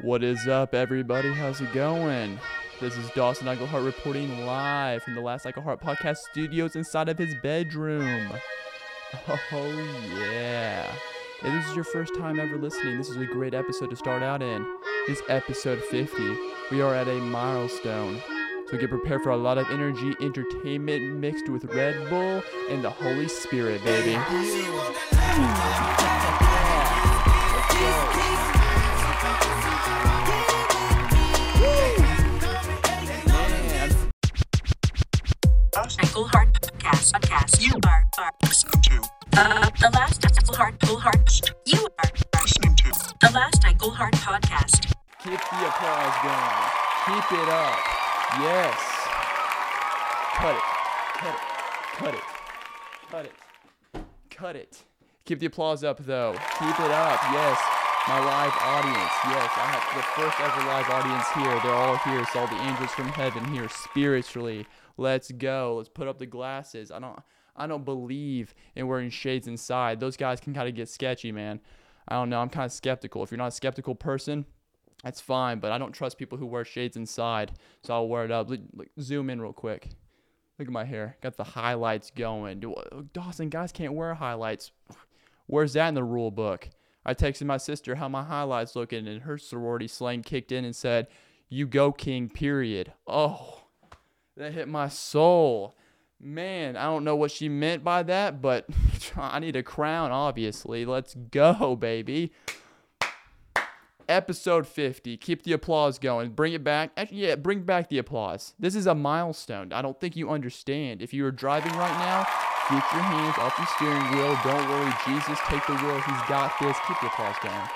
What is up, everybody? How's it going? This is Dawson Iglehart reporting live from the Last Iglehart podcast studios inside of his bedroom. Oh, yeah. If this is your first time ever listening, this is a great episode to start out in. This episode 50. We are at a milestone. So get prepared for a lot of energy, entertainment mixed with Red Bull and the Holy Spirit, baby. Podcast. Podcast. You are, are listening to, uh, the last Iglehart Ankle Heart. You are listening to, the last Iglehart Podcast. keep the applause going. Keep it up. Yes. Cut it. Cut it. Cut it. Cut it. Cut it. Keep the applause up though. Keep it up. Yes. My live audience. Yes, I have the first ever live audience here. They're all here. It's all the angels from heaven here spiritually. Let's go. Let's put up the glasses. I don't I don't believe in wearing shades inside. Those guys can kind of get sketchy, man. I don't know. I'm kind of skeptical. If you're not a skeptical person, that's fine, but I don't trust people who wear shades inside, so I'll wear it up. Zoom in real quick. Look at my hair. Got the highlights going. Dawson, guys can't wear highlights. Where's that in the rule book? I texted my sister how my highlights looking, and her sorority slang kicked in and said, "You go, king." Period. Oh, that hit my soul. Man, I don't know what she meant by that, but I need a crown, obviously. Let's go, baby. Episode 50 keep the applause going. Bring it back. Actually, yeah bring back the applause. This is a milestone. I don't think you understand. If you are driving right now get your hands off the steering wheel. Don't worry. Jesus take the wheel. He's got this. Keep the applause going.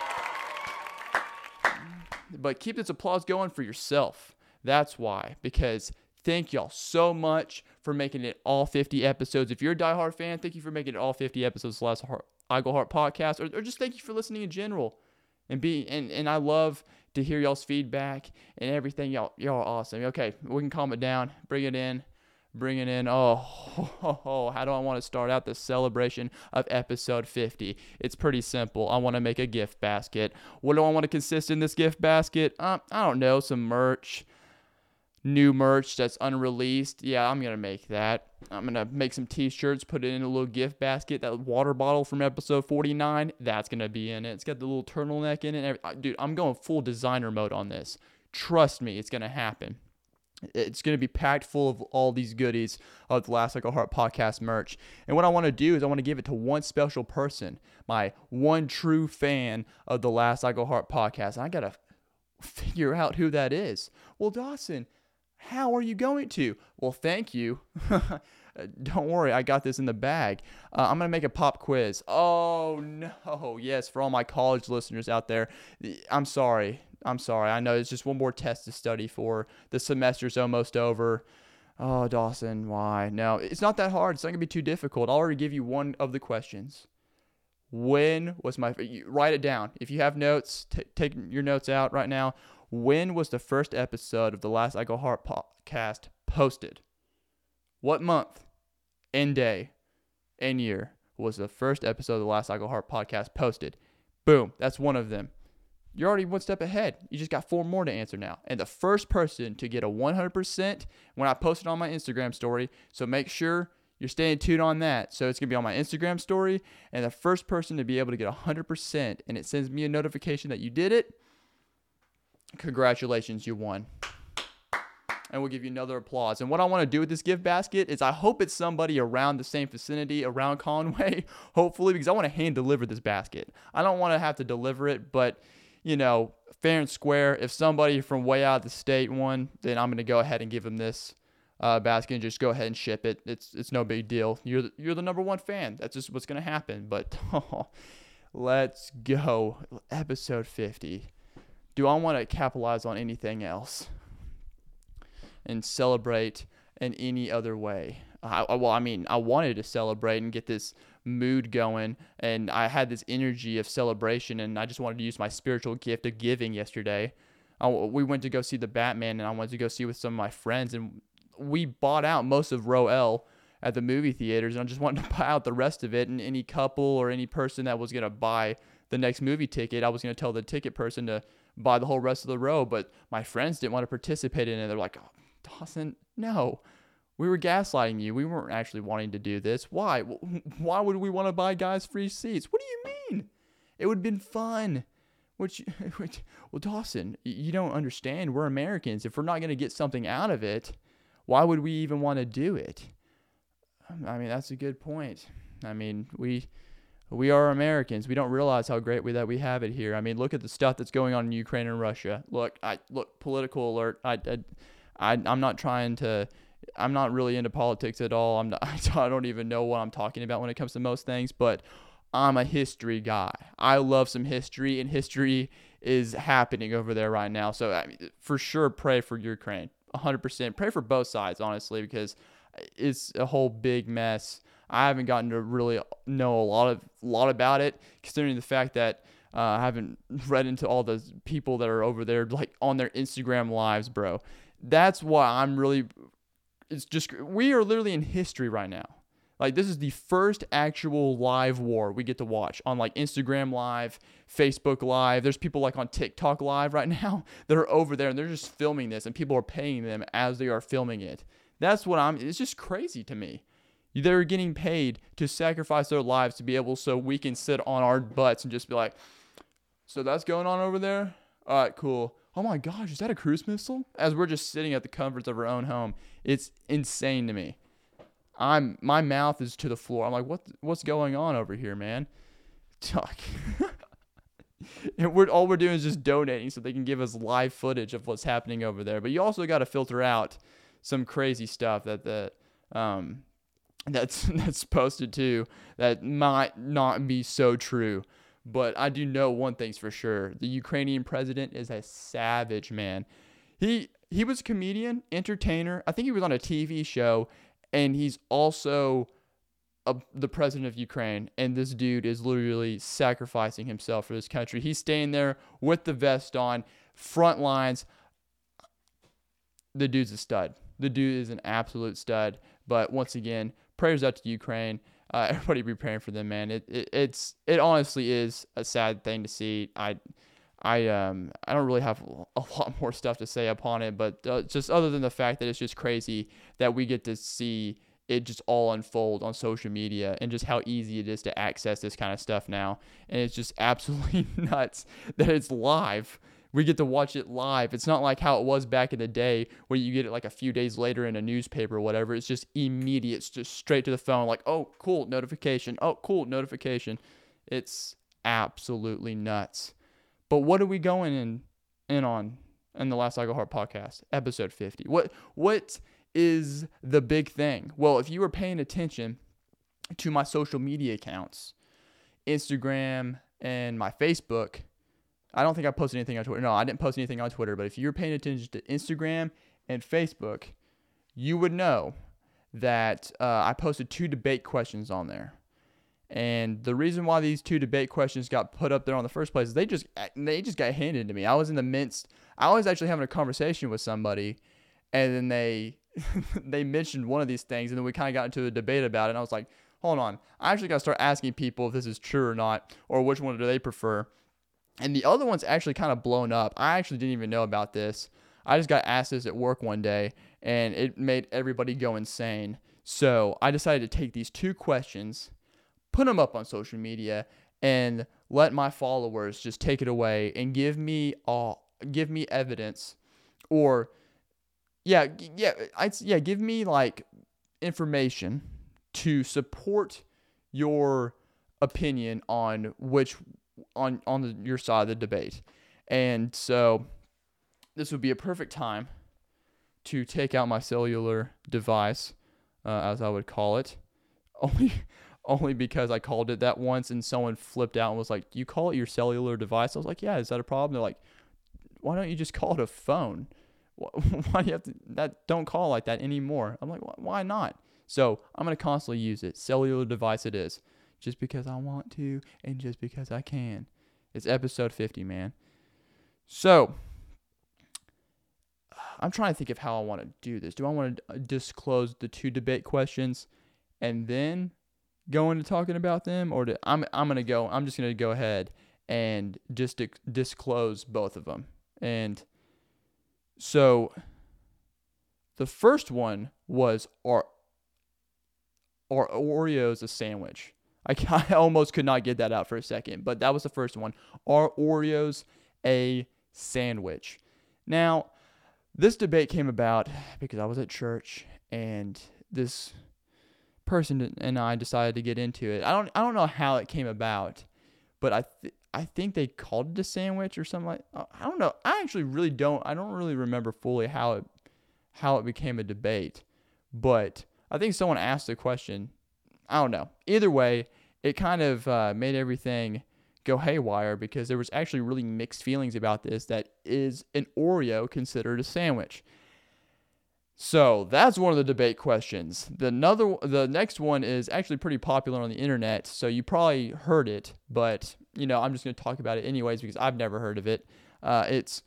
But keep this applause going for yourself. That's why. Because thank y'all so much for making it all 50 episodes if you're a diehard fan thank you for making it all 50 episodes of the last Iglehart podcast or, or just thank you for listening in general and be and, and I love to hear y'all's feedback and everything. Y'all y'all are awesome. Okay, we can calm it down, bring it in, bring it in. Oh, how do I want to start out the celebration of episode 50? It's pretty simple. I want to make a gift basket. What do I want to consist in this gift basket? Uh, I don't know, some merch. New merch that's unreleased. Yeah, I'm gonna make that. I'm gonna make some t-shirts, put it in a little gift basket. That water bottle from episode 49, that's gonna be in it. It's got the little turtleneck in it. Dude, I'm going full designer mode on this. Trust me, it's gonna happen. It's gonna be packed full of all these goodies of the Last Iglehart podcast merch. And what I want to do is I want to give it to one special person, my one true fan of the Last Iglehart podcast. And I gotta figure out who that is. Well, Dawson, how are you going to? Well, thank you. Don't worry, I got this in the bag. Uh, I'm going to make a pop quiz. Oh, no. Yes, for all my college listeners out there, I'm sorry. I'm sorry. I know it's just one more test to study for. The semester's almost over. Oh, Dawson, why? No, it's not that hard. It's not going to be too difficult. I'll already give you one of the questions. When was my write it down. If you have notes, t- take your notes out right now. When was the first episode of the last Iglehart podcast posted? What month and day and year was the first episode of the last Iglehart podcast posted? Boom, that's one of them. You're already one step ahead. You just got four more to answer now. And the first person to get a 100% when I post it on my Instagram story. So make sure you're staying tuned on that. So it's going to be on my Instagram story. And the first person to be able to get 100% and it sends me a notification that you did it, congratulations, you won. And we'll give you another applause. And what I want to do with this gift basket is I hope it's somebody around the same vicinity, around Conway, hopefully, because I want to hand deliver this basket. I don't want to have to deliver it, but you know, fair and square. If somebody from way out of the state won, then I'm going to go ahead and give them this uh, basket and just go ahead and ship it. It's it's no big deal. You're the, you're the number one fan. That's just what's going to happen. But let's go. Episode 50. Do I want to capitalize on anything else and celebrate in any other way? I, well, I mean, I wanted to celebrate and get this mood going, and I had this energy of celebration, and I just wanted to use my spiritual gift of giving yesterday. I, we went to go see the Batman, and I wanted to go see with some of my friends, and we bought out most of row L at the movie theaters, and I just wanted to buy out the rest of it. And any couple or any person that was gonna buy the next movie ticket, I was going to tell the ticket person to buy the whole rest of the row, but my friends didn't want to participate in it. They're like, oh, Dawson, no. We were gaslighting you. We weren't actually wanting to do this. Why? Why would we want to buy guys free seats? What do you mean? It would have been fun. Which, which, well, Dawson, you don't understand. We're Americans. If we're not going to get something out of it, why would we even want to do it? Um, I mean, that's a good point. I mean, we we are Americans. We don't realize how great we that we have it here. I mean, look at the stuff that's going on in Ukraine and Russia. Look, I look political alert. I, I, I I'm not trying to. I'm not really into politics at all. I'm not, I don't even know what I'm talking about when it comes to most things. But I'm a history guy. I love some history, and history is happening over there right now. So I mean, for sure, pray for Ukraine. 100%. Pray for both sides, honestly, because it's a whole big mess. I haven't gotten to really know a lot of lot about it, considering the fact that uh, I haven't read into all the people that are over there, like on their Instagram lives, bro. That's why I'm really. It's just we are literally in history right now. Like this is the first actual live war we get to watch on like Instagram live, Facebook live. There's people like on TikTok live right now that are over there and they're just filming this and people are paying them as they are filming it. That's what I'm it's just crazy to me. They're getting paid to sacrifice their lives to be able so we can sit on our butts and just be like, so that's going on over there? All right, cool. Oh my gosh, is that a cruise missile? As we're just sitting at the comforts of our own home. It's insane to me. I'm my mouth is to the floor. I'm like, what what's going on over here, man? Talk. and we're all we're doing is just donating so they can give us live footage of what's happening over there. But you also got to filter out some crazy stuff that the um that's that's posted too that might not be so true. But I do know one thing's for sure: the Ukrainian president is a savage man. He he was a comedian, entertainer. I think he was on a TV show and he's also a, the president of Ukraine, and this dude is literally sacrificing himself for this country. He's staying there with the vest on, front lines. The dude's a stud. The dude is an absolute stud. But once again, prayers out to Ukraine. Uh, everybody be praying for them, man. It, it it's it honestly is a sad thing to see. I I um I don't really have a lot more stuff to say upon it, but uh, just other than the fact that it's just crazy that we get to see it just all unfold on social media and just how easy it is to access this kind of stuff now, and it's just absolutely nuts that it's live. We get to watch it live. It's not like how it was back in the day where you get it like a few days later in a newspaper or whatever. It's just immediate. It's just straight to the phone, like, oh, cool, notification. Oh, cool, notification. It's absolutely nuts. But what are we going in in on in the last Go Hard podcast, episode 50? What what is the big thing? Well, if you were paying attention to my social media accounts, Instagram and my Facebook, I don't think I posted anything on Twitter. No, I didn't post anything on Twitter, but if you're paying attention to Instagram and Facebook, you would know that uh, I posted two debate questions on there. And the reason why these two debate questions got put up there on the first place is they just they just got handed to me. I was in the midst. I was actually having a conversation with somebody, and then they they mentioned one of these things, and then we kind of got into a debate about it. And I was like, hold on, I actually got to start asking people if this is true or not, or which one do they prefer. And the other one's actually kind of blown up. I actually didn't even know about this. I just got asked this at work one day, and it made everybody go insane. So I decided to take these two questions put them up on social media and let my followers just take it away and give me all give me evidence or yeah yeah I yeah give me like information to support your opinion on which on on the, your side of the debate and so this would be a perfect time to take out my cellular device uh, as I would call it only only because I called it that once and someone flipped out and was like, "You call it your cellular device?" I was like, "Yeah, is that a problem?" They're like, "Why don't you just call it a phone? Why do you have to that don't call like that anymore?" I'm like, "Why not?" So, I'm going to constantly use it. Cellular device it is. Just because I want to and just because I can. It's episode 50, man. So, I'm trying to think of how I want to do this. Do I want to uh, disclose the two debate questions and then go into talking about them, or to, I'm I'm gonna go. I'm just gonna go ahead and just dis- disclose both of them. And so the first one was are are Oreos a sandwich? I, I almost could not get that out for a second, but that was the first one. Are Oreos a sandwich? Now, this debate came about because I was at church and this person and I decided to get into it. I don't I don't know how it came about, but I th- I think they called it a sandwich or something like uh, I don't know. I actually really don't I don't really remember fully how it how it became a debate, but I think someone asked the question. I don't know. Either way, it kind of uh, made everything go haywire because there was actually really mixed feelings about this. That is an Oreo considered a sandwich? So that's one of the debate questions. The another, the next one is actually pretty popular on the internet, so you probably heard it, but you know I'm just going to talk about it anyways because I've never heard of it. Uh, it's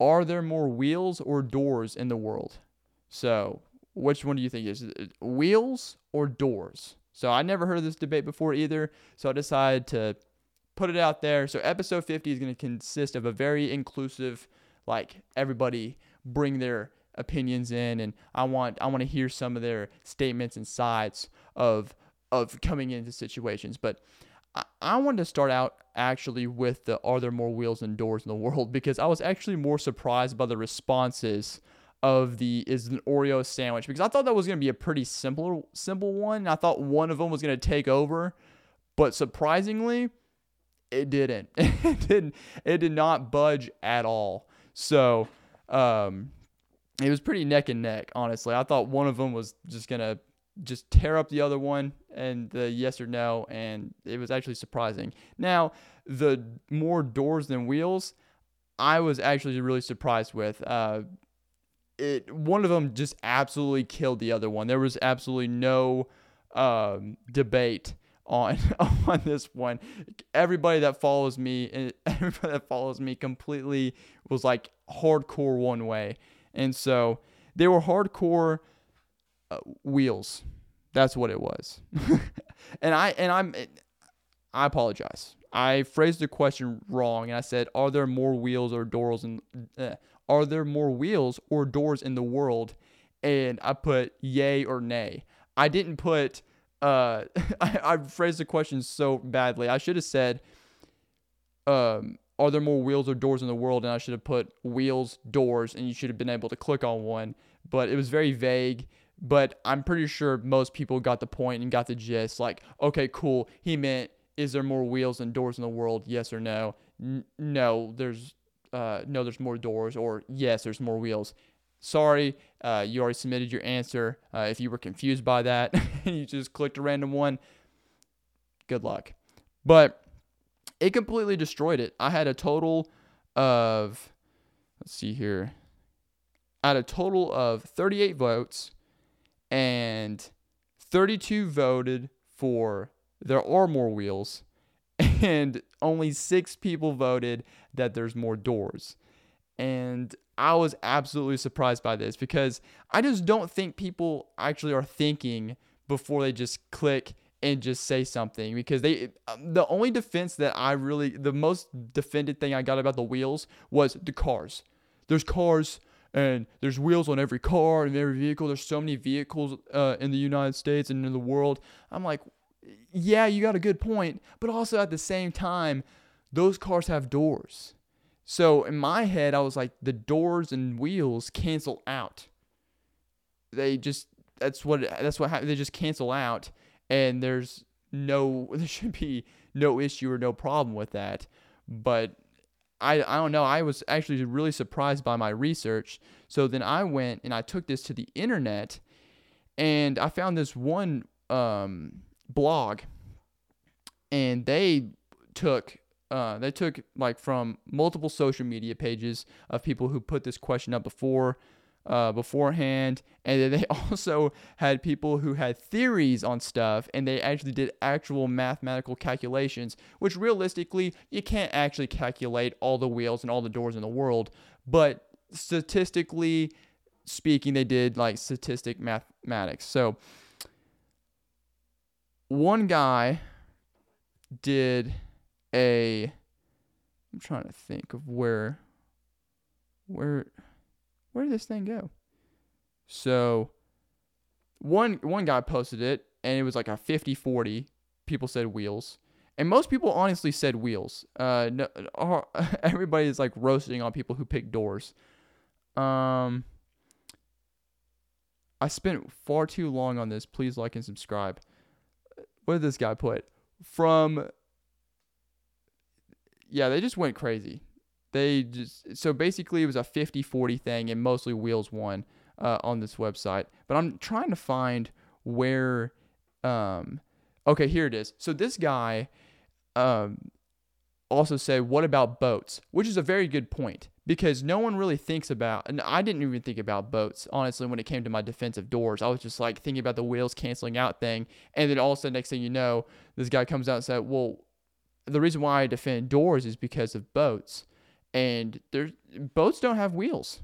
are there more wheels or doors in the world? So which one do you think is it wheels or doors? So I never heard of this debate before either, so I decided to put it out there. So episode 50 is going to consist of a very inclusive, like everybody bring their opinions in and I want I want to hear some of their statements and sides of of coming into situations. But I, I wanted to start out actually with the are there more wheels and doors in the world because I was actually more surprised by the responses of the is an Oreo sandwich because I thought that was going to be a pretty simple simple one. I thought one of them was going to take over, but surprisingly, it didn't. it didn't. It did not budge at all. So, um, it was pretty neck and neck, honestly. I thought one of them was just gonna just tear up the other one and the yes or no, and it was actually surprising. Now, the more doors than wheels, I was actually really surprised with. Uh, it one of them just absolutely killed the other one. There was absolutely no um, debate on on this one. Everybody that follows me, everybody that follows me, completely was like hardcore one way. And so they were hardcore uh, wheels. That's what it was. and I and I'm I apologize. I phrased the question wrong and I said, "Are there more wheels or doors and uh, are there more wheels or doors in the world?" And I put yay or nay. I didn't put uh I, I phrased the question so badly. I should have said um are there more wheels or doors in the world? And I should have put wheels, doors, and you should have been able to click on one. But it was very vague. But I'm pretty sure most people got the point and got the gist. Like, okay, cool. He meant, is there more wheels and doors in the world? Yes or no? N- no, there's uh, no, there's more doors. Or yes, there's more wheels. Sorry, uh, you already submitted your answer. Uh, if you were confused by that and you just clicked a random one, good luck. But it completely destroyed it. I had a total of, let's see here, I had a total of 38 votes, and 32 voted for there are more wheels, and only six people voted that there's more doors. And I was absolutely surprised by this because I just don't think people actually are thinking before they just click and just say something because they um, the only defense that I really the most defended thing I got about the wheels was the cars. There's cars and there's wheels on every car and every vehicle. There's so many vehicles uh, in the United States and in the world. I'm like, yeah, you got a good point, but also at the same time, those cars have doors. So in my head, I was like, the doors and wheels cancel out. They just that's what that's what they just cancel out and there's no there should be no issue or no problem with that but I, I don't know i was actually really surprised by my research so then i went and i took this to the internet and i found this one um, blog and they took uh, they took like from multiple social media pages of people who put this question up before uh, beforehand, and then they also had people who had theories on stuff, and they actually did actual mathematical calculations, which realistically you can't actually calculate all the wheels and all the doors in the world, but statistically speaking, they did like statistic mathematics. So one guy did a I'm trying to think of where where where did this thing go? So one one guy posted it and it was like a 50-40 people said wheels. And most people honestly said wheels. Uh no, uh, everybody is like roasting on people who pick doors. Um i spent far too long on this. Please like and subscribe what did this guy put? From yeah they just went crazy. They just so basically it was a 50-40 thing and mostly wheels won uh, on this website. But i'm trying to find where um okay here it is. So this guy um also say, what about boats? Which is a very good point because no one really thinks about and i didn't even think about boats honestly when it came to my defensive doors. I was just like thinking about the wheels canceling out thing and then all of a sudden next thing you know this guy comes out and said well the reason why i defend doors is because of boats and there's boats don't have wheels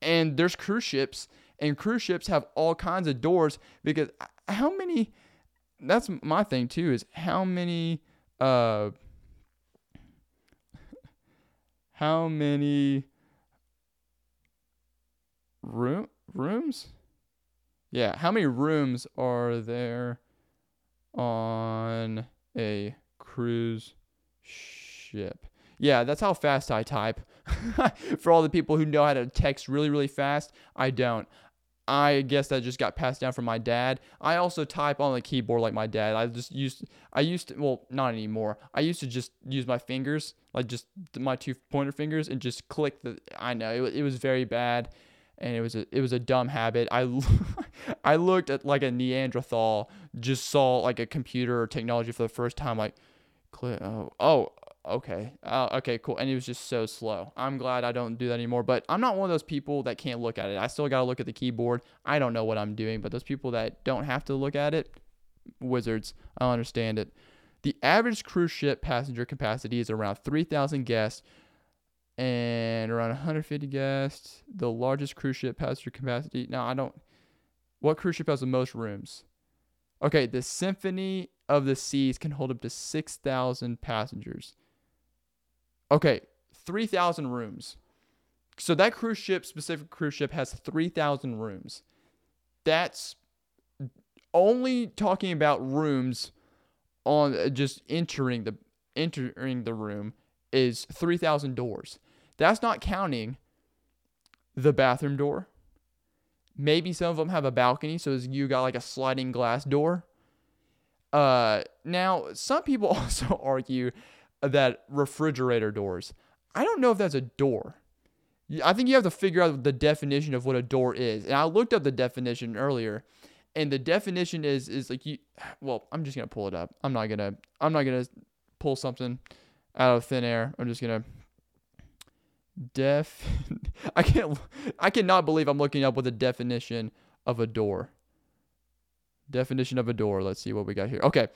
and there's cruise ships and cruise ships have all kinds of doors because how many that's my thing too is how many uh how many room rooms? Yeah how many rooms are there on a cruise ship? Yeah that's how fast i type. For all the people who know how to text really really fast i don't I guess that just got passed down from my dad. I also type on the keyboard like my dad. I just used I used to well, not anymore. I used to just use my fingers, like just my two pointer fingers and just click the I know it, it was very bad and it was a it was a dumb habit. I I looked at like a Neanderthal, just saw like a computer or technology for the first time like click oh, oh okay, uh, okay, cool. And it was just so slow. I'm glad I don't do that anymore. But I'm not one of those people that can't look at it. I still got to look at the keyboard. I don't know what I'm doing, but those people that don't have to look at it, wizards. I understand it. The average cruise ship passenger capacity is around 3,000 guests and around 150 guests. The largest cruise ship passenger capacity. Now, I don't. What cruise ship has the most rooms? Okay, the Symphony of the Seas can hold up to 6,000 passengers. Okay, 3,000 rooms. So that cruise ship, specific cruise ship, has 3,000 rooms. That's only talking about rooms on uh, just entering the entering the room is 3,000 doors. That's not counting the bathroom door. Maybe some of them have a balcony, so you got like a sliding glass door. Uh, now some people also argue that refrigerator doors. I don't know if that's a door. I think you have to figure out the definition of what a door is. And I looked up the definition earlier, and the definition is is like you. Well, I'm just gonna pull it up. I'm not gonna. I'm not gonna pull something out of thin air. I'm just gonna. Def. I can't. I cannot believe I'm looking up what the definition of a door. Definition of a door. Let's see what we got here. Okay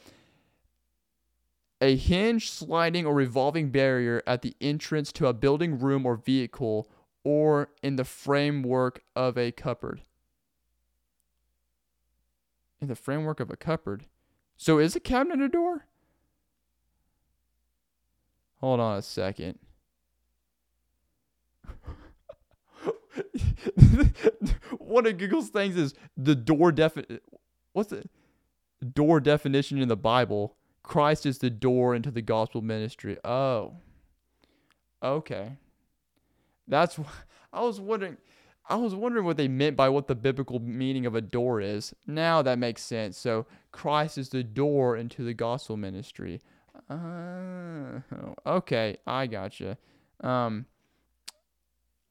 a hinge, sliding, or revolving barrier at the entrance to a building, room, or vehicle, or in the framework of a cupboard. In the framework of a cupboard. So is a cabinet a door? Hold on a second. One of Google's things is the door defi- what's the door definition in the Bible Christ is the door into the gospel ministry. Oh. Okay. That's I was wondering I was wondering what they meant by what the biblical meaning of a door is. Now that makes sense. So Christ is the door into the gospel ministry. Uh, okay, I gotcha. Um,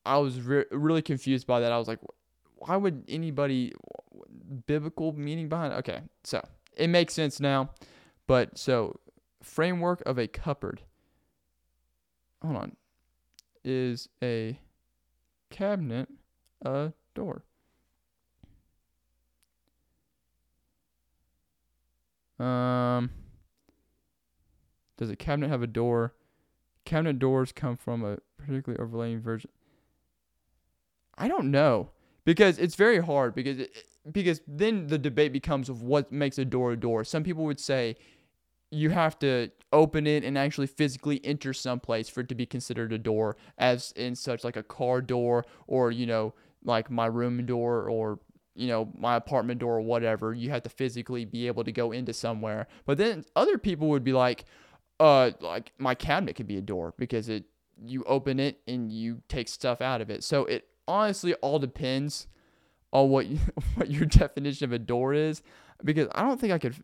I was re- really confused by that. I was like, why would anybody biblical meaning behind? It? Okay, so it makes sense now. But so framework of a cupboard. Hold on. Is a cabinet a door? Um does a cabinet have a door? Cabinet doors come from a particularly overlaying version. I don't know because it's very hard because it, because then the debate becomes of what makes a door a door. Some people would say you have to open it and actually physically enter someplace for it to be considered a door, as in such like a car door or you know like my room door or you know my apartment door or whatever. You have to physically be able to go into somewhere. But then other people would be like, uh, like my cabinet could be a door because it you open it and you take stuff out of it. So it honestly all depends on what you, what your definition of a door is because I don't think I could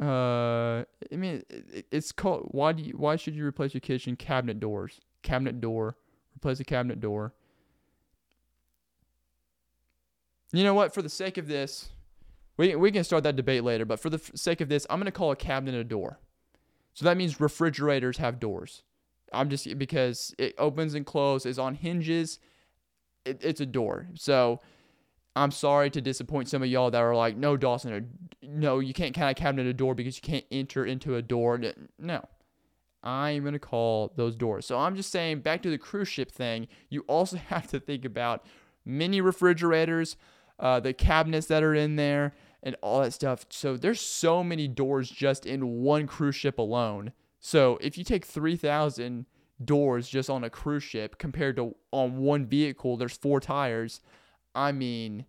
uh I mean it, it's called why do you why should you replace your kitchen cabinet doors? Cabinet door, replace a cabinet door. You know what? For the sake of this, we we can start that debate later, but for the sake of this, I'm going to call a cabinet a door. So that means refrigerators have doors. I'm just because it opens and closes, is on hinges. It, it's a door. So I'm sorry to disappoint some of y'all that are like, no, Dawson, no, you can't count a cabinet a door because you can't enter into a door. No, I'm gonna call those doors. So I'm just saying, back to the cruise ship thing. You also have to think about mini refrigerators, uh, the cabinets that are in there, and all that stuff. So there's so many doors just in one cruise ship alone. So if you take 3,000 doors just on a cruise ship compared to on one vehicle, there's four tires. I mean,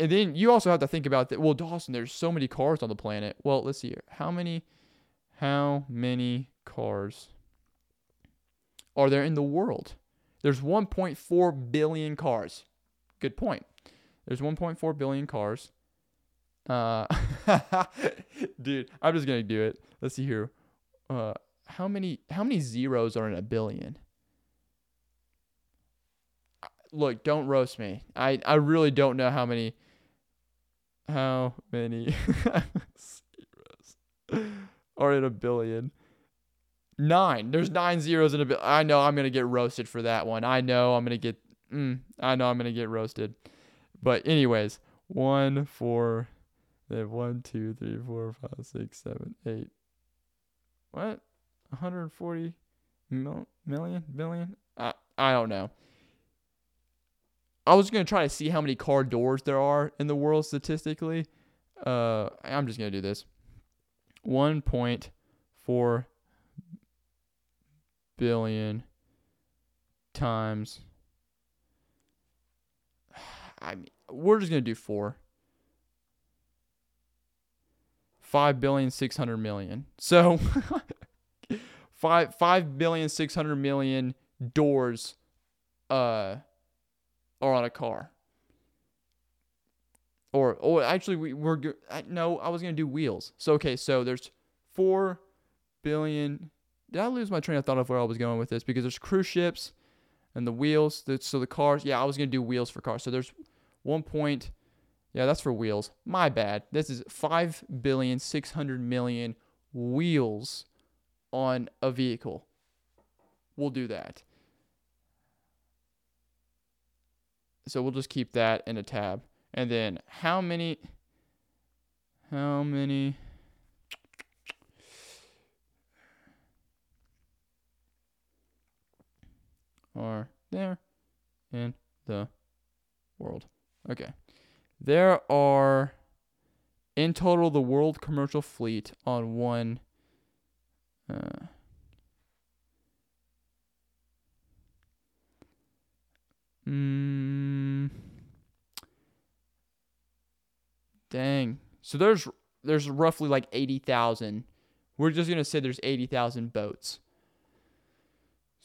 and then you also have to think about that. Well, Dawson, there's so many cars on the planet. Well, let's see here. How many, how many cars are there in the world? There's 1.4 billion cars. Good point. There's 1.4 billion cars. Uh, dude, I'm just gonna do it. Let's see here. Uh, how many how many zeros are in a billion? Look, don't roast me. I I really don't know how many how many zeros are in a billion. Nine. There's nine zeros in a billion. I know I'm gonna get roasted for that one. I know I'm gonna get. Mm, I know I'm gonna get roasted. But anyways, one, four, they have one, two, three, four, five, six, seven, eight. What? 140 mil- million, billion? I I don't know. I was gonna try to see how many car doors there are in the world statistically. Uh, I'm just gonna do this. 1.4 billion times. I mean, we're just gonna do four. Five billion six hundred million. So five five billion six hundred million doors uh are on a car. Or or actually we we're I, no, I was to do wheels. So okay, so there's 4 billion Did I lose my train of thought of where I was going with this because there's cruise ships and the wheels, the, so the cars, yeah, I was to do wheels for cars. So there's 1 point yeah, that's for wheels. My bad. This is 5 billion 600 million wheels on a vehicle. We'll do that. So we'll just keep that in a tab. And then how many how many are there in the world? Okay. There are in total the world commercial fleet on one uh, mm, dang. So there's there's roughly like 80,000. We're just to say there's 80,000 boats.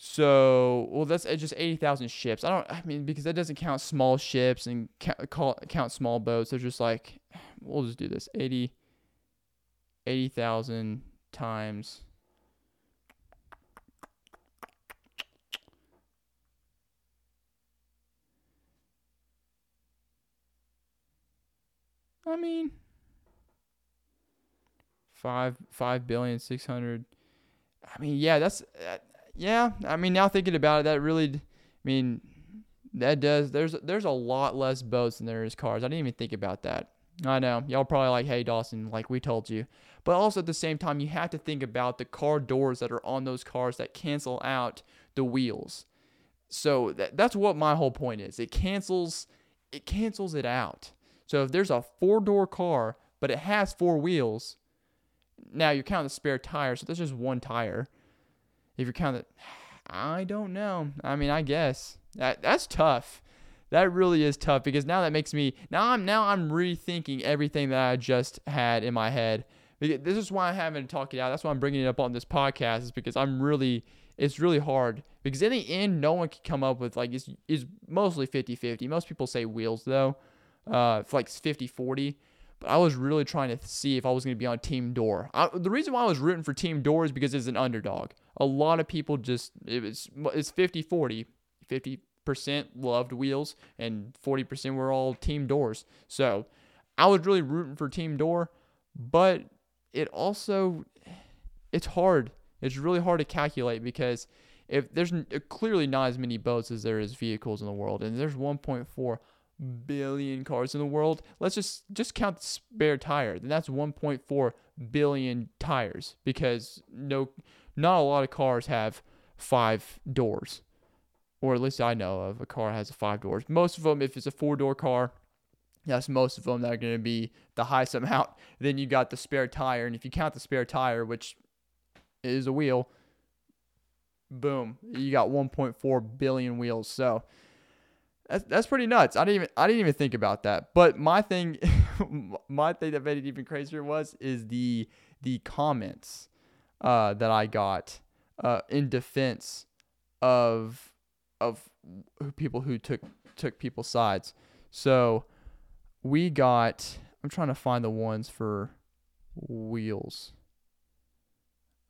So, well, that's just 80,000 ships. I don't, I mean, because that doesn't count small ships and count, call, count small boats. They're just like, we'll just do this 80, 80,000 times. I mean, five five billion six hundred. I mean, yeah, that's uh, yeah. I mean, now thinking about it, that really, I mean, that does. There's there's a lot less boats than there is cars. I didn't even think about that. I know y'all probably like, hey Dawson, like we told you, but also at the same time, you have to think about the car doors that are on those cars that cancel out the wheels. So that, that's what my whole point is. It cancels it cancels it out. So if there's a four door car, but it has four wheels, now you're counting the spare tire, so there's just one tire. If you're counting, I don't know. I mean, I guess that that's tough. That really is tough because now that makes me now I'm now I'm rethinking everything that I just had in my head. This is why I haven't talked it out. That's why I'm bringing it up on this podcast is because I'm really it's really hard because in the end no one can come up with like it's, it's mostly 50-50. Most people say wheels though. Uh, like 50-40 but I was really trying to see if I was going to be on Team Door. I, the reason why I was rooting for Team Door is because it's an underdog. A lot of people just it was it's 50-40. 50% loved wheels and 40% were all Team Doors. So, I was really rooting for Team Door, but it also it's hard. It's really hard to calculate because if there's clearly not as many boats as there is vehicles in the world and there's 1.4 billion cars in the world. Let's just just count the spare tire. Then that's 1.4 billion tires because no not a lot of cars have five doors. Or at least I know of a car has five doors. Most of them if it's a four-door car, that's most of them that are going to be the highest amount. Then you got the spare tire and if you count the spare tire which is a wheel, boom, you got 1.4 billion wheels. So that's that's pretty nuts. I didn't even I didn't even think about that. But my thing, my thing that made it even crazier was is the the comments uh, that I got uh, in defense of of people who took took people's sides. So we got. I'm trying to find the ones for wheels.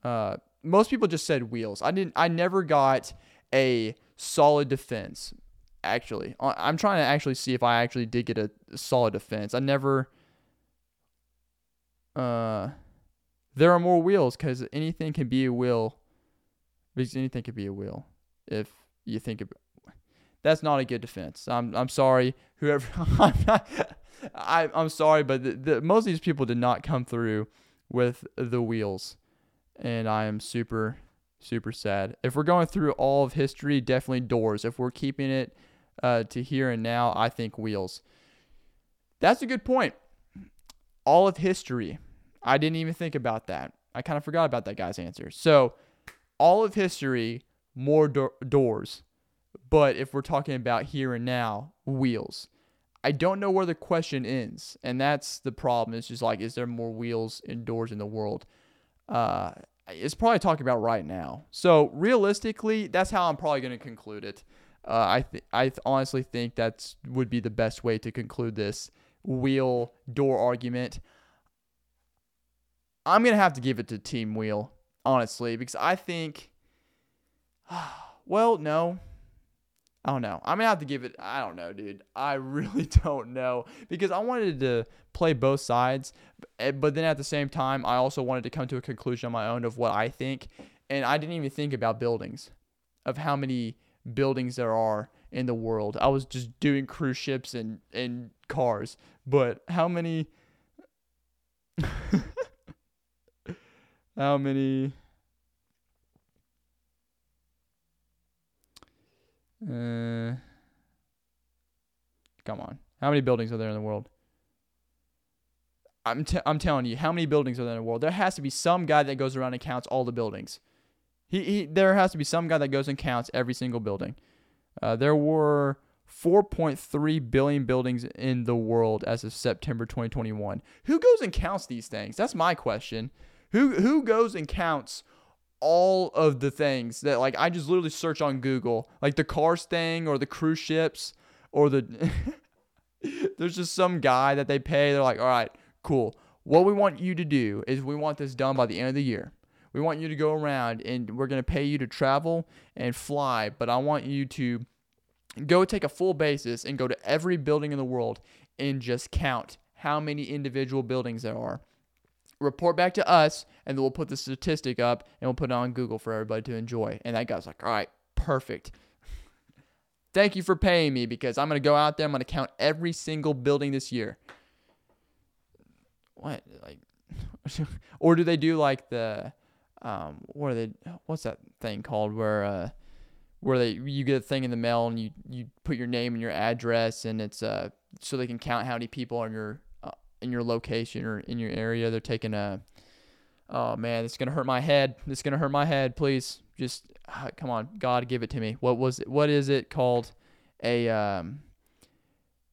Uh, most people just said wheels. I didn't. I never got a solid defense actually. I- I'm trying to actually see if I actually did get a solid defense. I never. Uh, there are more wheels because anything can be a wheel. Because anything can be a wheel if you think about. That's not a good defense. I'm I'm sorry, whoever. I'm not, I I'm sorry, but the, the, most of these people did not come through with the wheels, and I am super super sad. If we're going through all of history, definitely doors. If we're keeping it uh, to here and now, I think wheels. That's a good point. All of history. I didn't even think about that. I kind of forgot about that guy's answer. So, all of history, more do- doors. But if we're talking about here and now, wheels. I don't know where the question ends, and that's the problem. It's just like, is there more wheels and doors in the world? Uh, it's probably talking about right now. So realistically, that's how I'm probably going to conclude it. Uh, I th- I th- honestly think that would be the best way to conclude this wheel door argument. I'm gonna have to give it to Team Wheel, honestly, because I think. Well, no. I don't know. I'm gonna have to give it. I don't know, dude. I really don't know because I wanted to play both sides, but then at the same time, I also wanted to come to a conclusion on my own of what I think, and I didn't even think about buildings, of how many buildings there are in the world. I was just doing cruise ships and and cars, but how many? how many? Uh, come on. How many buildings are there in the world? I'm, t- I'm telling you, how many buildings are there in the world? There has to be some guy that goes around and counts all the buildings. He, he there has to be some guy that goes and counts every single building. Uh, there were 4.3 billion buildings in the world as of September 2021. Who goes and counts these things? That's my question. Who who goes and counts all of the things that like I just literally search on Google, like the cars thing or the cruise ships or the there's just some guy that they pay. They're like, all right, cool. What we want you to do is we want this done by the end of the year. We want you to go around and we're gonna pay you to travel and fly, but I want you to go take a full basis and go to every building in the world and just count how many individual buildings there are report back to us, and then we'll put the statistic up and we'll put it on Google for everybody to enjoy. And that guy's like, all right, perfect. Thank you for paying me because I'm gonna go out there. I'm gonna count every single building this year. What like, or do they do like the, um, what are they? What's that thing called where uh, where they you get a thing in the mail and you you put your name and your address and it's uh so they can count how many people are in your uh, in your location or in your area. They're taking a Oh man, it's gonna hurt my head. It's gonna hurt my head. Please, just uh, come on, God, give it to me. What was it? What is it called? A um.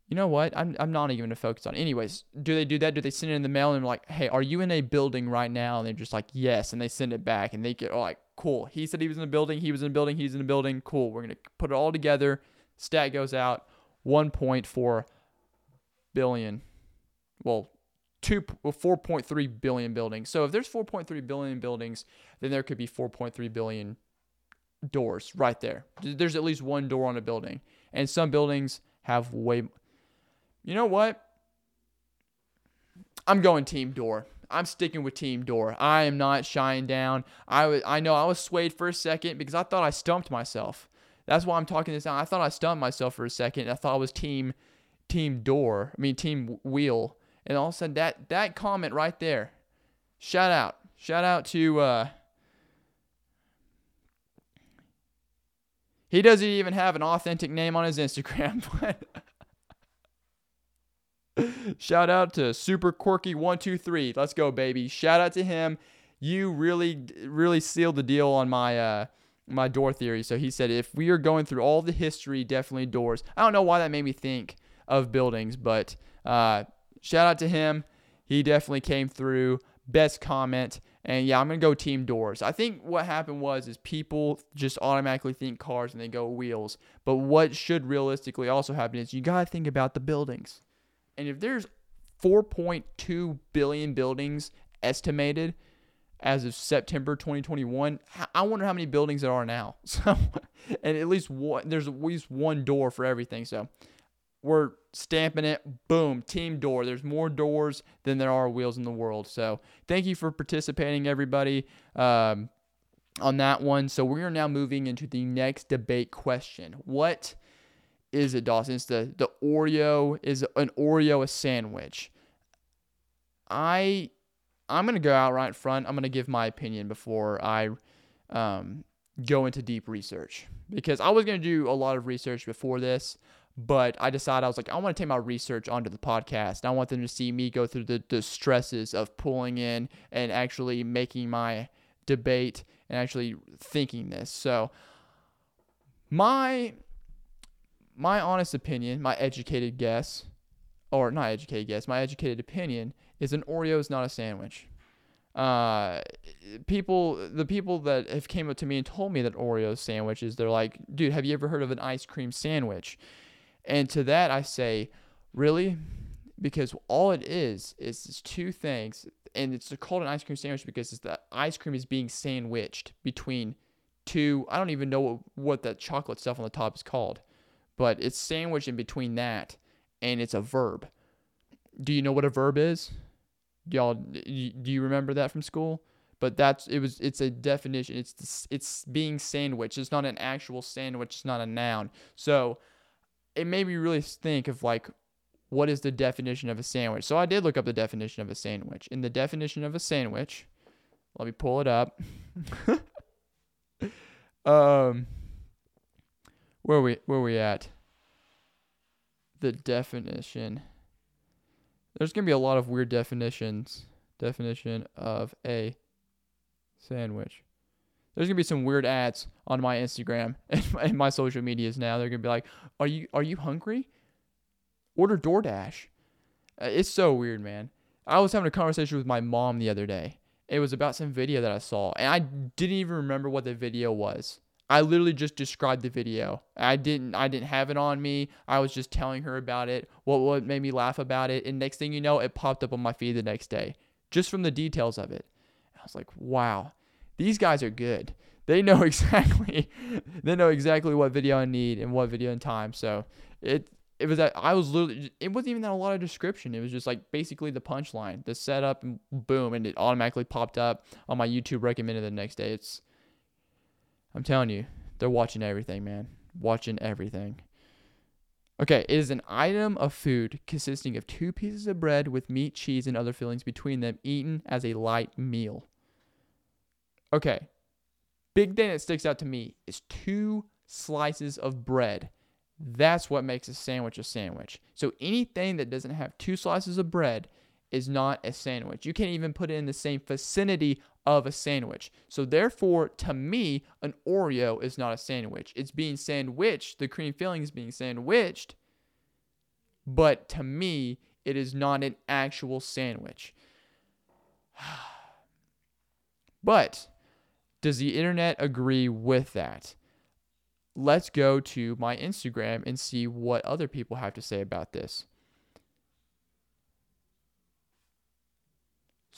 You know what? I'm I'm not even gonna focus on. Anyways, do they do that? Do they send it in the mail and like, hey, are you in a building right now? And they're just like, yes, and they send it back and they get oh, like, cool. He said he was in a building. He was in a building. He's in a building. Cool. We're gonna put it all together. Stat goes out. 1.4 billion. Well, two well, 4.3 billion buildings. So if there's 4.3 billion buildings, then there could be 4.3 billion doors right there. There's at least one door on a building, and some buildings have way. You know what? I'm going team door. I'm sticking with team door. I am not shying down. I was, I know I was swayed for a second because I thought I stumped myself. That's why I'm talking this out. I thought I stumped myself for a second. I thought I was team team door. I mean team wheel. And all of a sudden that that comment right there. Shout out. Shout out to uh He doesn't even have an authentic name on his Instagram, but Shout out to Super Quirky One Two Three. Let's go, baby. Shout out to him. You really, really sealed the deal on my uh, my door theory. So he said if we are going through all the history, definitely doors. I don't know why that made me think of buildings, but uh, shout out to him. He definitely came through. Best comment. And yeah, I'm gonna go team doors. I think what happened was is people just automatically think cars and they go wheels. But what should realistically also happen is you gotta think about the buildings. And if there's 4.2 billion buildings estimated, as of September 2021. I wonder how many buildings there are now. So, and at least one, there's at least one door for everything. So, we're stamping it. Boom, team door. There's more doors than there are wheels in the world. So, thank you for participating, everybody, um, on that one. So, we are now moving into the next debate question. What is it, Dawson? It's the the Oreo is an Oreo a sandwich. I I'm gonna go out right in front. I'm gonna give my opinion before I um, go into deep research because I was gonna do a lot of research before this, but I decided I was like I want to take my research onto the podcast. I want them to see me go through the, the stresses of pulling in and actually making my debate and actually thinking this. So my my honest opinion, my educated guess, or not educated guess, my educated opinion is an Oreo is not a sandwich. Uh, people, the people that have came up to me and told me that Oreo sandwiches, they're like, dude, have you ever heard of an ice cream sandwich? And to that I say, really? Because all it is is two things, and it's called an ice cream sandwich because it's the ice cream is being sandwiched between two. I don't even know what, what that chocolate stuff on the top is called, but it's sandwiched in between that, and it's a verb. Do you know what a verb is? y'all do you remember that from school? But that's it was it's a definition. It's it's being sandwiched. it's not an actual sandwich. It's not a noun. So it made me really think of like what is the definition of a sandwich? So i did look up the definition of a sandwich. In the definition of a sandwich let me pull it up. Um where we where we at the definition there's going to be a lot of weird definitions. Definition of a sandwich. There's gonna be some weird ads on my Instagram and my, and my social medias now. They're gonna be like, "Are you are you hungry? Order DoorDash." Uh, it's so weird, man. I was having a conversation with my mom the other day. It was about some video that I saw, and I didn't even remember what the video was. I literally just described the video. I didn't I didn't have it on me. I was just telling her about it, what what made me laugh about it, and next thing you know, it popped up on my feed the next day just from the details of it. I was like, "Wow. These guys are good. They know exactly they know exactly what video I need and what video and time." So, it it was that I was literally it wasn't even that a lot of description. It was just like basically the punchline, the setup and boom and it automatically popped up on my YouTube recommended the next day. It's I'm telling you, they're watching everything, man. Watching everything. Okay, it is an item of food consisting of two pieces of bread with meat, cheese, and other fillings between them, eaten as a light meal. Okay, big thing that sticks out to me is two slices of bread. That's what makes a sandwich a sandwich. So anything that doesn't have two slices of bread is not a sandwich. You can't even put it in the same vicinity of a sandwich. So therefore, to me, an Oreo is not a sandwich. It's being sandwiched. The cream filling is being sandwiched. But to me, it is not an actual sandwich. but does the internet agree with that? Let's go to my Instagram and see what other people have to say about this.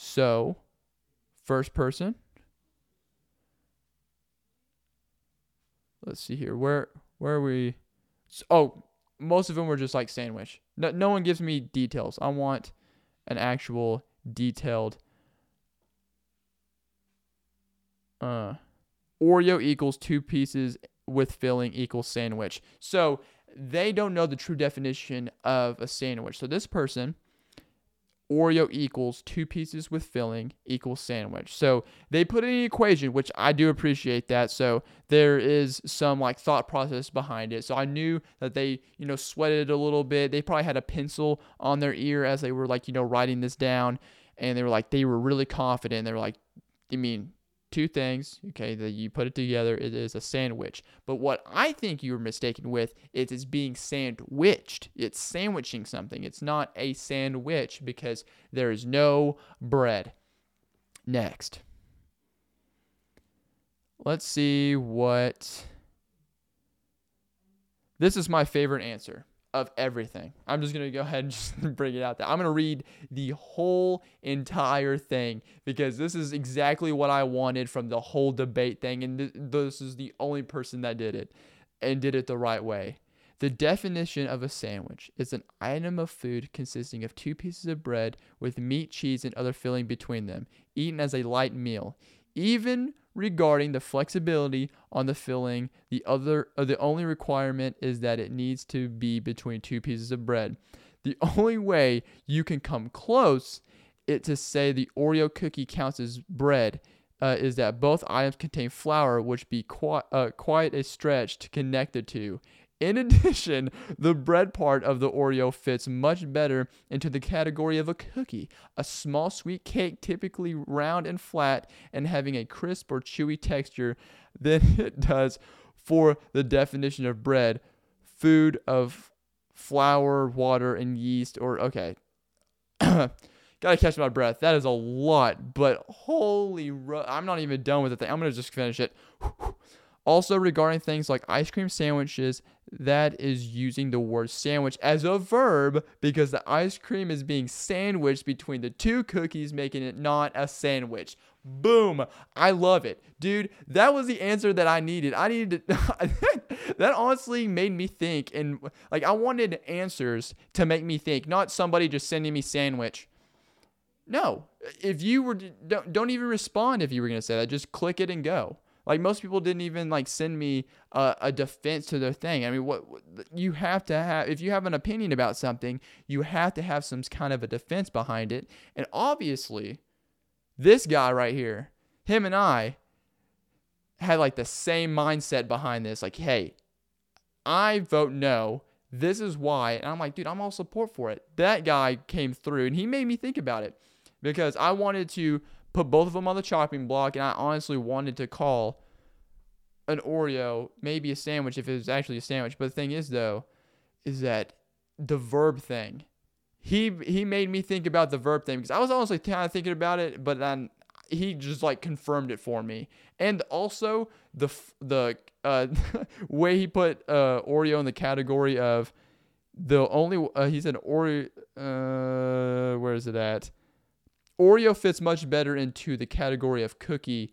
So, first person. Let's see here. Where where are we? Oh, most of them were just like sandwich. No, no one gives me details. I want an actual detailed uh Oreo equals two pieces with filling equals sandwich. So they don't know the true definition of a sandwich. So this person Oreo equals two pieces with filling equals sandwich. So they put in an equation, which I do appreciate that. So there is some like thought process behind it. So I knew that they, you know, sweated a little bit. They probably had a pencil on their ear as they were like, you know, writing this down. And they were like, they were really confident. They were like, I mean, two things, okay, that you put it together, it is a sandwich. But what I think you were mistaken with is it's being sandwiched. It's sandwiching something. It's not a sandwich because there is no bread. Next. Let's see what. This is my favorite answer of everything. I'm just going to go ahead and just bring it out there. I'm going to read the whole entire thing because this is exactly what I wanted from the whole debate thing. And th- this is the only person that did it and did it the right way. The definition of a sandwich is an item of food consisting of two pieces of bread with meat, cheese, and other filling between them, eaten as a light meal. Even regarding the flexibility on the filling, the other uh, the only requirement is that it needs to be between two pieces of bread. The only way you can come close it to say the Oreo cookie counts as bread uh, is that both items contain flour, which be uh, quite a stretch to connect the two. In addition, the bread part of the Oreo fits much better into the category of a cookie, a small sweet cake typically round and flat and having a crisp or chewy texture than it does for the definition of bread, food of flour, water, and yeast, or okay. Gotta catch my breath. That is a lot, but holy, I'm not even done with thing. I'm gonna just finish it. Also, regarding things like ice cream sandwiches, that is using the word sandwich as a verb because the ice cream is being sandwiched between the two cookies, making it not a sandwich. Boom. I love it. Dude, that was the answer that I needed. I needed to, that honestly made me think and like I wanted answers to make me think, not somebody just sending me sandwich. No. If you were don't, don't even respond if you were going to say that. Just click it and go. Like most people didn't even like send me a, a defense to their thing. I mean, what, what you have to have if you have an opinion about something, you have to have some kind of a defense behind it. And obviously, this guy right here, him and I had like the same mindset behind this. Like, hey, I vote no. This is why. And I'm like, dude, I'm all support for it. That guy came through and he made me think about it because I wanted to put both of them on the chopping block, and I honestly wanted to call an Oreo maybe a sandwich if it was actually a sandwich. But the thing is, though, is that the verb thing. He he made me think about the verb thing because I was honestly kind of thinking about it, but then he just like confirmed it for me. And also the the uh, way he put uh, Oreo in the category of the only uh, he said Oreo. Uh, where is it at? Oreo fits much better into the category of cookie.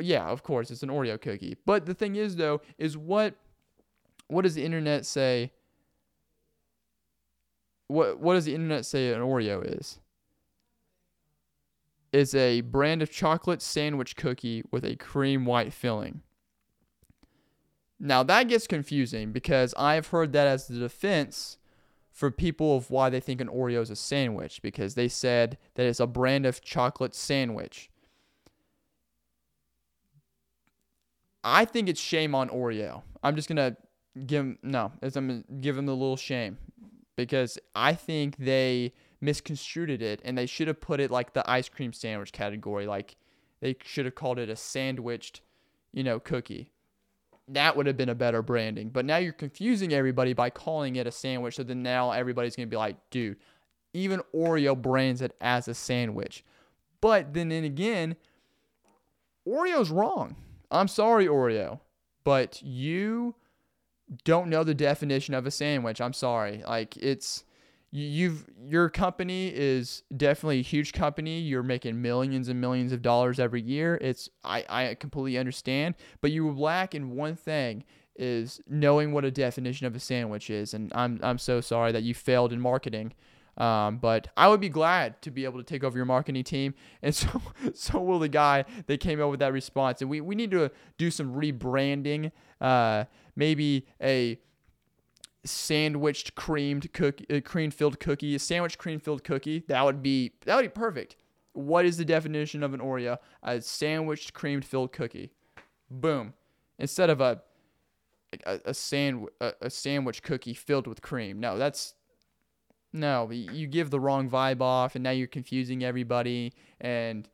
Yeah, of course, it's an Oreo cookie. But the thing is though, is what what does the internet say? What what does the internet say an Oreo is? It's a brand of chocolate sandwich cookie with a cream white filling. Now that gets confusing because I've heard that as the defense for people of why they think an Oreo is a sandwich because they said that it's a brand of chocolate sandwich. I think it's shame on Oreo. I'm just gonna give him no, I'm gonna give him a little shame because I think they misconstrued it and they should have put it like the ice cream sandwich category. Like they should have called it a sandwiched, you know, cookie. That would have been a better branding. But now you're confusing everybody by calling it a sandwich. So then now everybody's going to be like, dude, even Oreo brands it as a sandwich. But then, then again, Oreo's wrong. I'm sorry, Oreo, but you don't know the definition of a sandwich. I'm sorry. Like it's you've your company is definitely a huge company. You're making millions and millions of dollars every year. It's I I completely understand, but you lack in one thing is knowing what a definition of a sandwich is, and I'm I'm so sorry that you failed in marketing. Um, but I would be glad to be able to take over your marketing team, and so so will the guy that came up with that response. And we, we need to do some rebranding, uh, maybe a sandwiched creamed cookie, uh, cream filled cookie, a sandwich cream filled cookie. That would be that would be perfect. What is the definition of an Oreo? A sandwiched cream filled cookie. Boom. Instead of a a, a sand a, a sandwich cookie filled with cream. No, that's no, you give the wrong vibe off, and now you're confusing everybody. And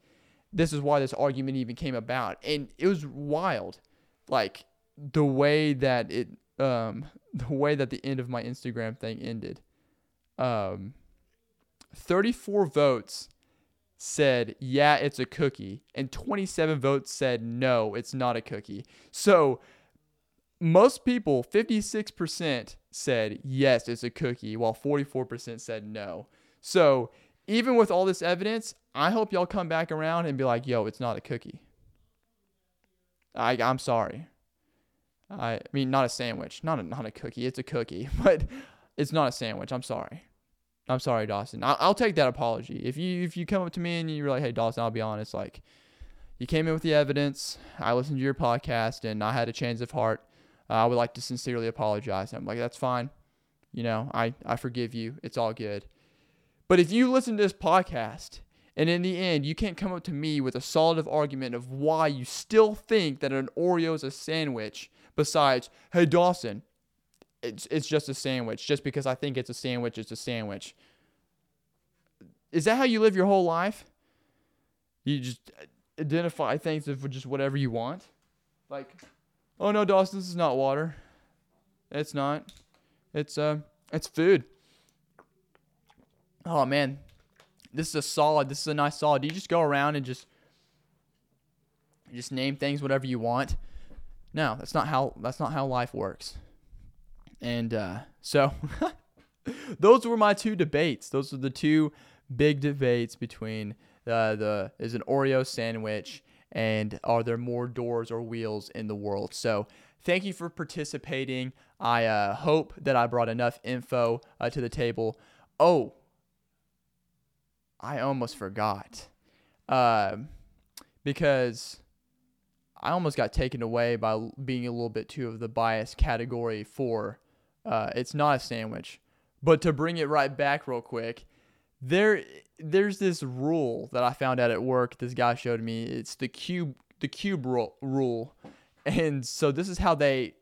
this is why this argument even came about. And it was wild, like the way that it, um, the way that the end of my Instagram thing ended. Um, 34 votes said, yeah, it's a cookie, and 27 votes said, no, it's not a cookie. So most people, 56%, said yes, it's a cookie, while 44% said no. So even with all this evidence, I hope y'all come back around and be like, yo, it's not a cookie. I, I'm sorry. I mean, not a sandwich, not a, not a cookie. It's a cookie, but it's not a sandwich. I'm sorry. I'm sorry, Dawson. I'll, I'll take that apology. If you if you come up to me and you're like, hey, Dawson, I'll be honest, like, you came in with the evidence. I listened to your podcast and I had a change of heart. Uh, I would like to sincerely apologize. I'm like, that's fine. You know, I, I forgive you. It's all good. But if you listen to this podcast and in the end you can't come up to me with a solid argument of why you still think that an Oreo is a sandwich, besides, hey Dawson, it's it's just a sandwich. Just because I think it's a sandwich, it's a sandwich. Is that how you live your whole life? You just identify things for just whatever you want? Like Oh no, Dawson, this is not water. It's not. It's uh it's food. Oh man. This is a solid. This is a nice solid. Do you just go around and just just name things whatever you want? No, that's not how that's not how life works. And uh so those were my two debates. Those are the two big debates between uh, the is an Oreo sandwich and are there more doors or wheels in the world? So, thank you for participating. I uh, hope that I brought enough info uh, to the table. Oh, I almost forgot. Uh, because I almost got taken away by being a little bit too of the bias category for uh, it's not a sandwich. But to bring it right back real quick, there there's this rule that I found out at work. This guy showed me. It's the cube the cube rule, and so this is how they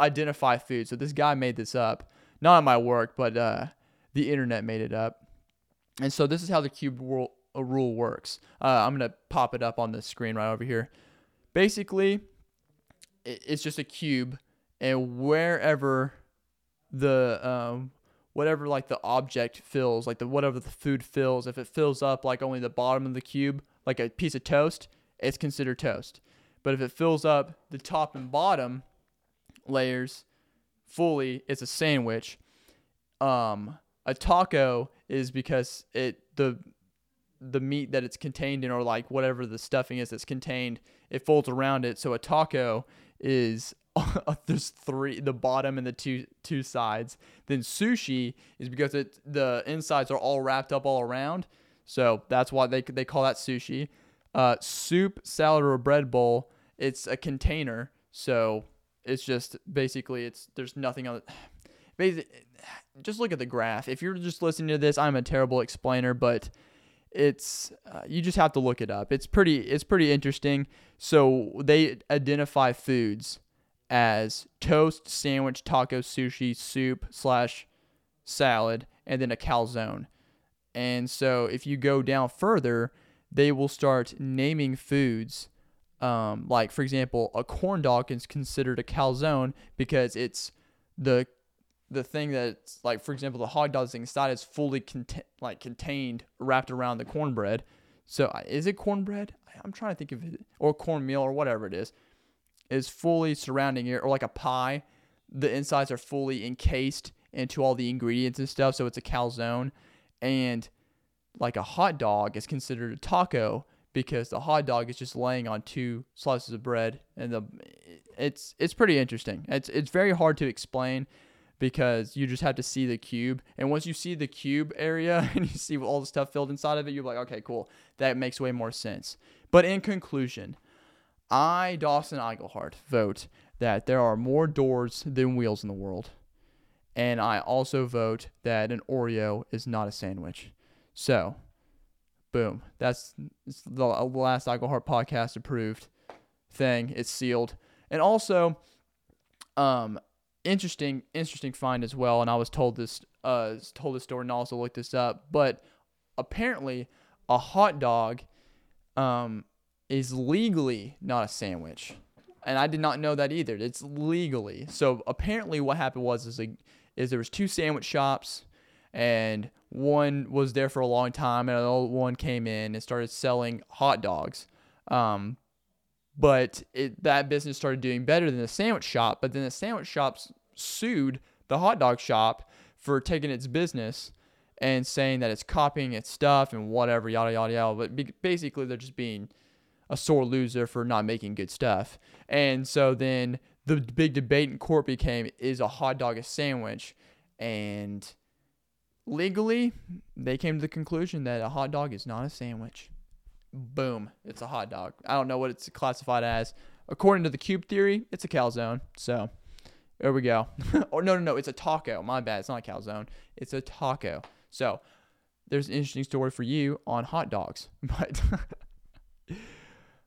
identify food. So this guy made this up, not at my work, but uh, the internet made it up. And so this is how the cube rule, uh, rule works. Uh, I'm gonna pop it up on the screen right over here. Basically, it's just a cube, and wherever the um, whatever like the object fills, like the whatever the food fills, if it fills up like only the bottom of the cube, like a piece of toast, it's considered toast. But if it fills up the top and bottom layers fully, it's a sandwich. Um, a taco is because it the the meat that it's contained in or like whatever the stuffing is that's contained, it folds around it. So a taco is there's three the bottom and the two two sides. Then sushi is because it the insides are all wrapped up all around. So that's why they they call that sushi. Uh, soup salad or bread bowl it's a container. So it's just basically it's there's nothing on basically just look at the graph. If you're just listening to this i'm a terrible explainer but it's uh, you just have to look it up it's pretty it's pretty interesting so they identify foods as toast, sandwich, taco, sushi, soup slash salad, and then a calzone. And so if you go down further, they will start naming foods. Um, like for example, a corn dog is considered a calzone because it's the the thing that's like for example the hot dog thing inside is fully cont- like contained wrapped around the cornbread. So is it cornbread? I'm trying to think of it or cornmeal or whatever it is is fully surrounding it or like a pie. The insides are fully encased into all the ingredients and stuff, so it's a calzone. And like a hot dog is considered a taco because the hot dog is just laying on two slices of bread and the it's it's pretty interesting. It's it's very hard to explain because you just have to see the cube. And once you see the cube area and you see all the stuff filled inside of it you're like okay cool. That makes way more sense. But in conclusion i dawson Iglehart vote that there are more doors than wheels in the world. And i also vote that an oreo is not a sandwich. So boom. That's the last Iglehart podcast approved thing. It's sealed. And also um interesting interesting find as well and i was told this uh told this story and also looked this up but apparently a hot dog um is legally not a sandwich and i did not know that either. It's legally. So apparently what happened was is, a, is there was two sandwich shops and one was there for a long time and another one came in and started selling hot dogs. Um but it, that business started doing better than the sandwich shop. But then the sandwich shops sued the hot dog shop for taking its business and saying that it's copying its stuff and whatever, yada yada yada. But basically, they're just being a sore loser for not making good stuff. And so then the big debate in court became: is a hot dog a sandwich? And legally, they came to the conclusion that a hot dog is not a sandwich boom, it's a hot dog. I don't know what it's classified as. According to the cube theory, it's a calzone. So there we go. or no, no, no, it's a taco. My bad. It's not a calzone. It's a taco. So there's an interesting story for you on hot dogs. But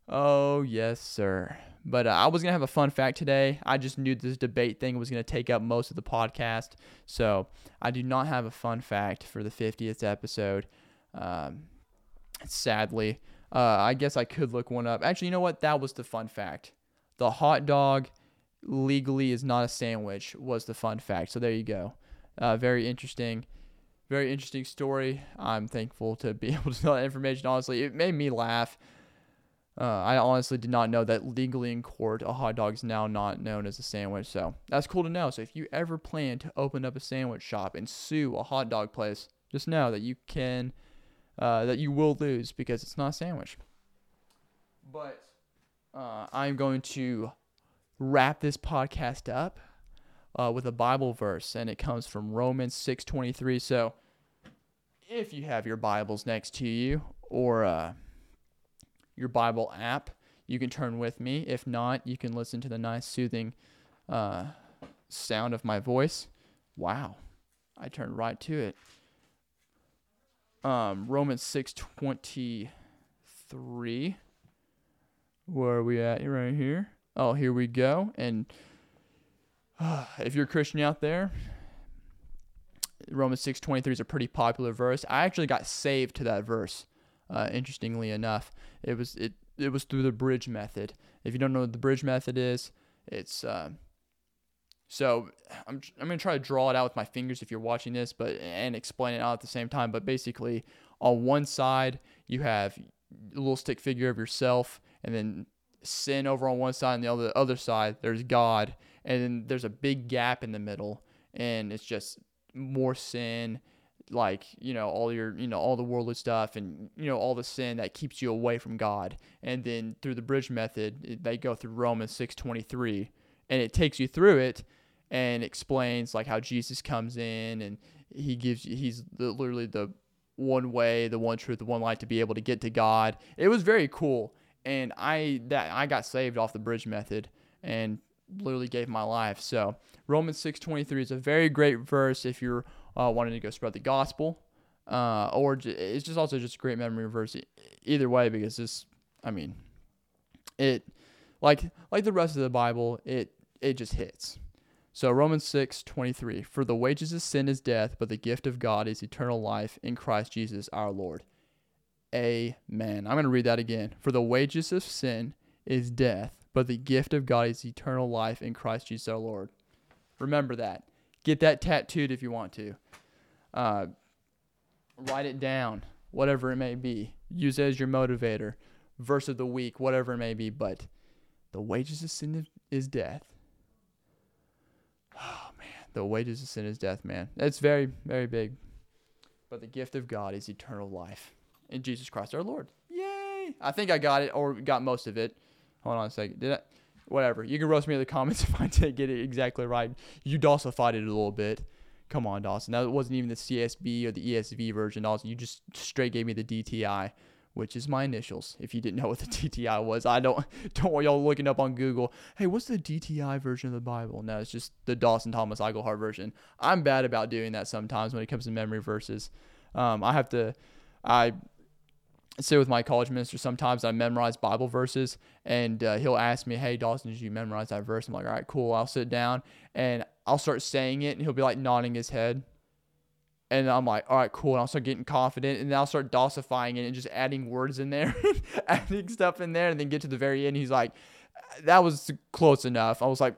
oh yes, sir. But uh, I was gonna have a fun fact today. I just knew this debate thing was gonna take up most of the podcast, so I do not have a fun fact for the 50th episode. Um, sadly, uh, I guess I could look one up. Actually, you know what? That was the fun fact. The hot dog legally is not a sandwich was the fun fact. So there you go. Uh, very interesting. Very interesting story. I'm thankful to be able to know that information. Honestly, it made me laugh. Uh, I honestly did not know that legally in court, a hot dog is now not known as a sandwich. So that's cool to know. So if you ever plan to open up a sandwich shop and sue a hot dog place, just know that you can uh, that you will lose because it's not a sandwich. But uh, I'm going to wrap this podcast up uh, with a Bible verse, and it comes from Romans 6:23. So, if you have your Bibles next to you or uh, your Bible app, you can turn with me. If not, you can listen to the nice, soothing uh, sound of my voice. Wow, I turned right to it um, Romans six twenty three. Where are we at right here? Oh, here we go. And uh, if you're a Christian out there, Romans six twenty three is a pretty popular verse. I actually got saved to that verse. Uh, interestingly enough, it was it it was through the bridge method. If you don't know what the bridge method is, it's uh, so I'm I'm gonna try to draw it out with my fingers if you're watching this, but and explain it out at the same time. But basically, on one side you have a little stick figure of yourself, and then sin over on one side, and the other other side there's God, and then there's a big gap in the middle, and it's just more sin, like you know all your you know all the worldly stuff, and you know all the sin that keeps you away from God. And then through the bridge method, they go through Romans six twenty three, and it takes you through it and explains like how Jesus comes in and he gives you he's the, literally the one way, the one truth, the one light to be able to get to God. It was very cool, and I that I got saved off the bridge method and literally gave my life. So Romans six twenty three is a very great verse if you're uh, wanting to go spread the gospel, uh, or it's just also just a great memory verse either way because this, I mean, it like like the rest of the Bible, it it just hits. So Romans 6, 23. For the wages of sin is death, but the gift of God is eternal life in Christ Jesus our Lord. Amen. I'm going to read that again. For the wages of sin is death, but the gift of God is eternal life in Christ Jesus our Lord. Remember that. Get that tattooed if you want to. Uh, write it down, whatever it may be. Use it as your motivator. Verse of the week, whatever it may be. But the wages of sin is death. The wages of sin is death, man. It's very, very big. But the gift of God is eternal life in Jesus Christ our Lord. Yay! I think I got it or got most of it. Hold on a second. Did I? Whatever. You can roast me in the comments if I didn't get it exactly right. You Dawsonified it a little bit. Come on, Dawson. That wasn't even the CSB or the ESV version, Dawson. You just straight gave me the DTI, which is my initials. If you didn't know what the DTI was, I don't don't want y'all looking up on Google. Hey, what's the DTI version of the Bible? No, it's just the Dawson Thomas Iglehart version. I'm bad about doing that sometimes when it comes to memory verses. Um, I have to. I sit with my college minister sometimes I memorize Bible verses and uh, he'll ask me, Hey Dawson, did you memorize that verse? I'm like, all right, cool. I'll sit down and I'll start saying it and he'll be like nodding his head. And I'm like, all right, cool. And I'll start getting confident and then I'll start dosifying it and just adding words in there, adding stuff in there. And then get to the very end. He's like, that was close enough. I was like,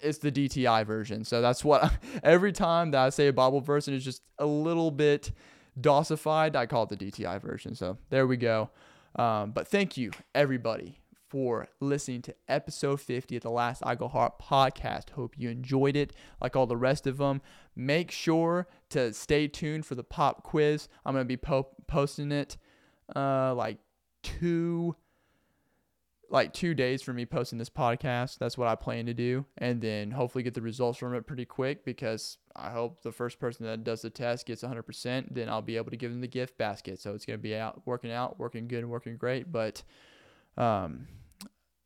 it's the DTI version. So that's what every time that I say a Bible verse and it's just a little bit dosified, I call it the DTI version. So there we go. Um, but thank you, everybody, for listening to episode 50 of the Last Iglehart podcast. Hope you enjoyed it like all the rest of them. Make sure to stay tuned for the pop quiz. I'm going to be po- posting it uh, like two like two days for me posting this podcast. That's what I plan to do. And then hopefully get the results from it pretty quick because I hope the first person that does the test gets 100%. Then I'll be able to give them the gift basket. So it's going to be out working out, working good, and working great. But um,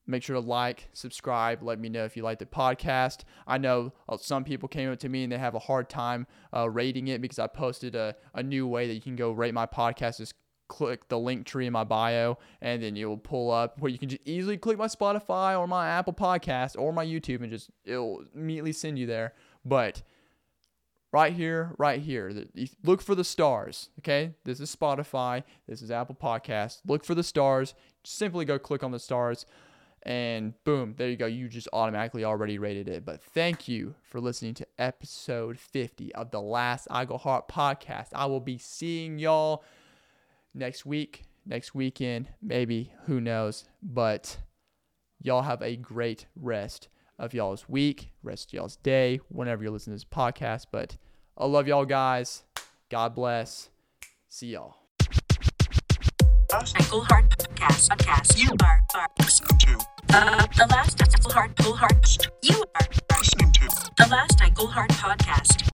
make sure to like, subscribe, let me know if you like the podcast. I know uh, some people came up to me and they have a hard time uh, rating it because I posted a, a new way that you can go rate my podcast. Just click the link tree in my bio and then you'll pull up where you can just easily click my Spotify or my Apple podcast or my YouTube and just it'll immediately send you there. But right here, right here, look for the stars. Okay, this is Spotify, this is Apple Podcast. Look for the stars. Simply go click on the stars, and boom, there you go. You just automatically already rated it. But thank you for listening to episode 50 of the Last Iglehart podcast. I will be seeing y'all next week, next weekend, maybe, who knows. But y'all have a great rest of y'all's week, rest of y'all's day, whenever you're listening to this podcast. But I love y'all guys. God bless. See y'all. Ankle Heart Podcast. Podcast. You are, are listening to uh, the last Ankle Heart Pull Heart. You are listening to the last Ankle Heart Podcast.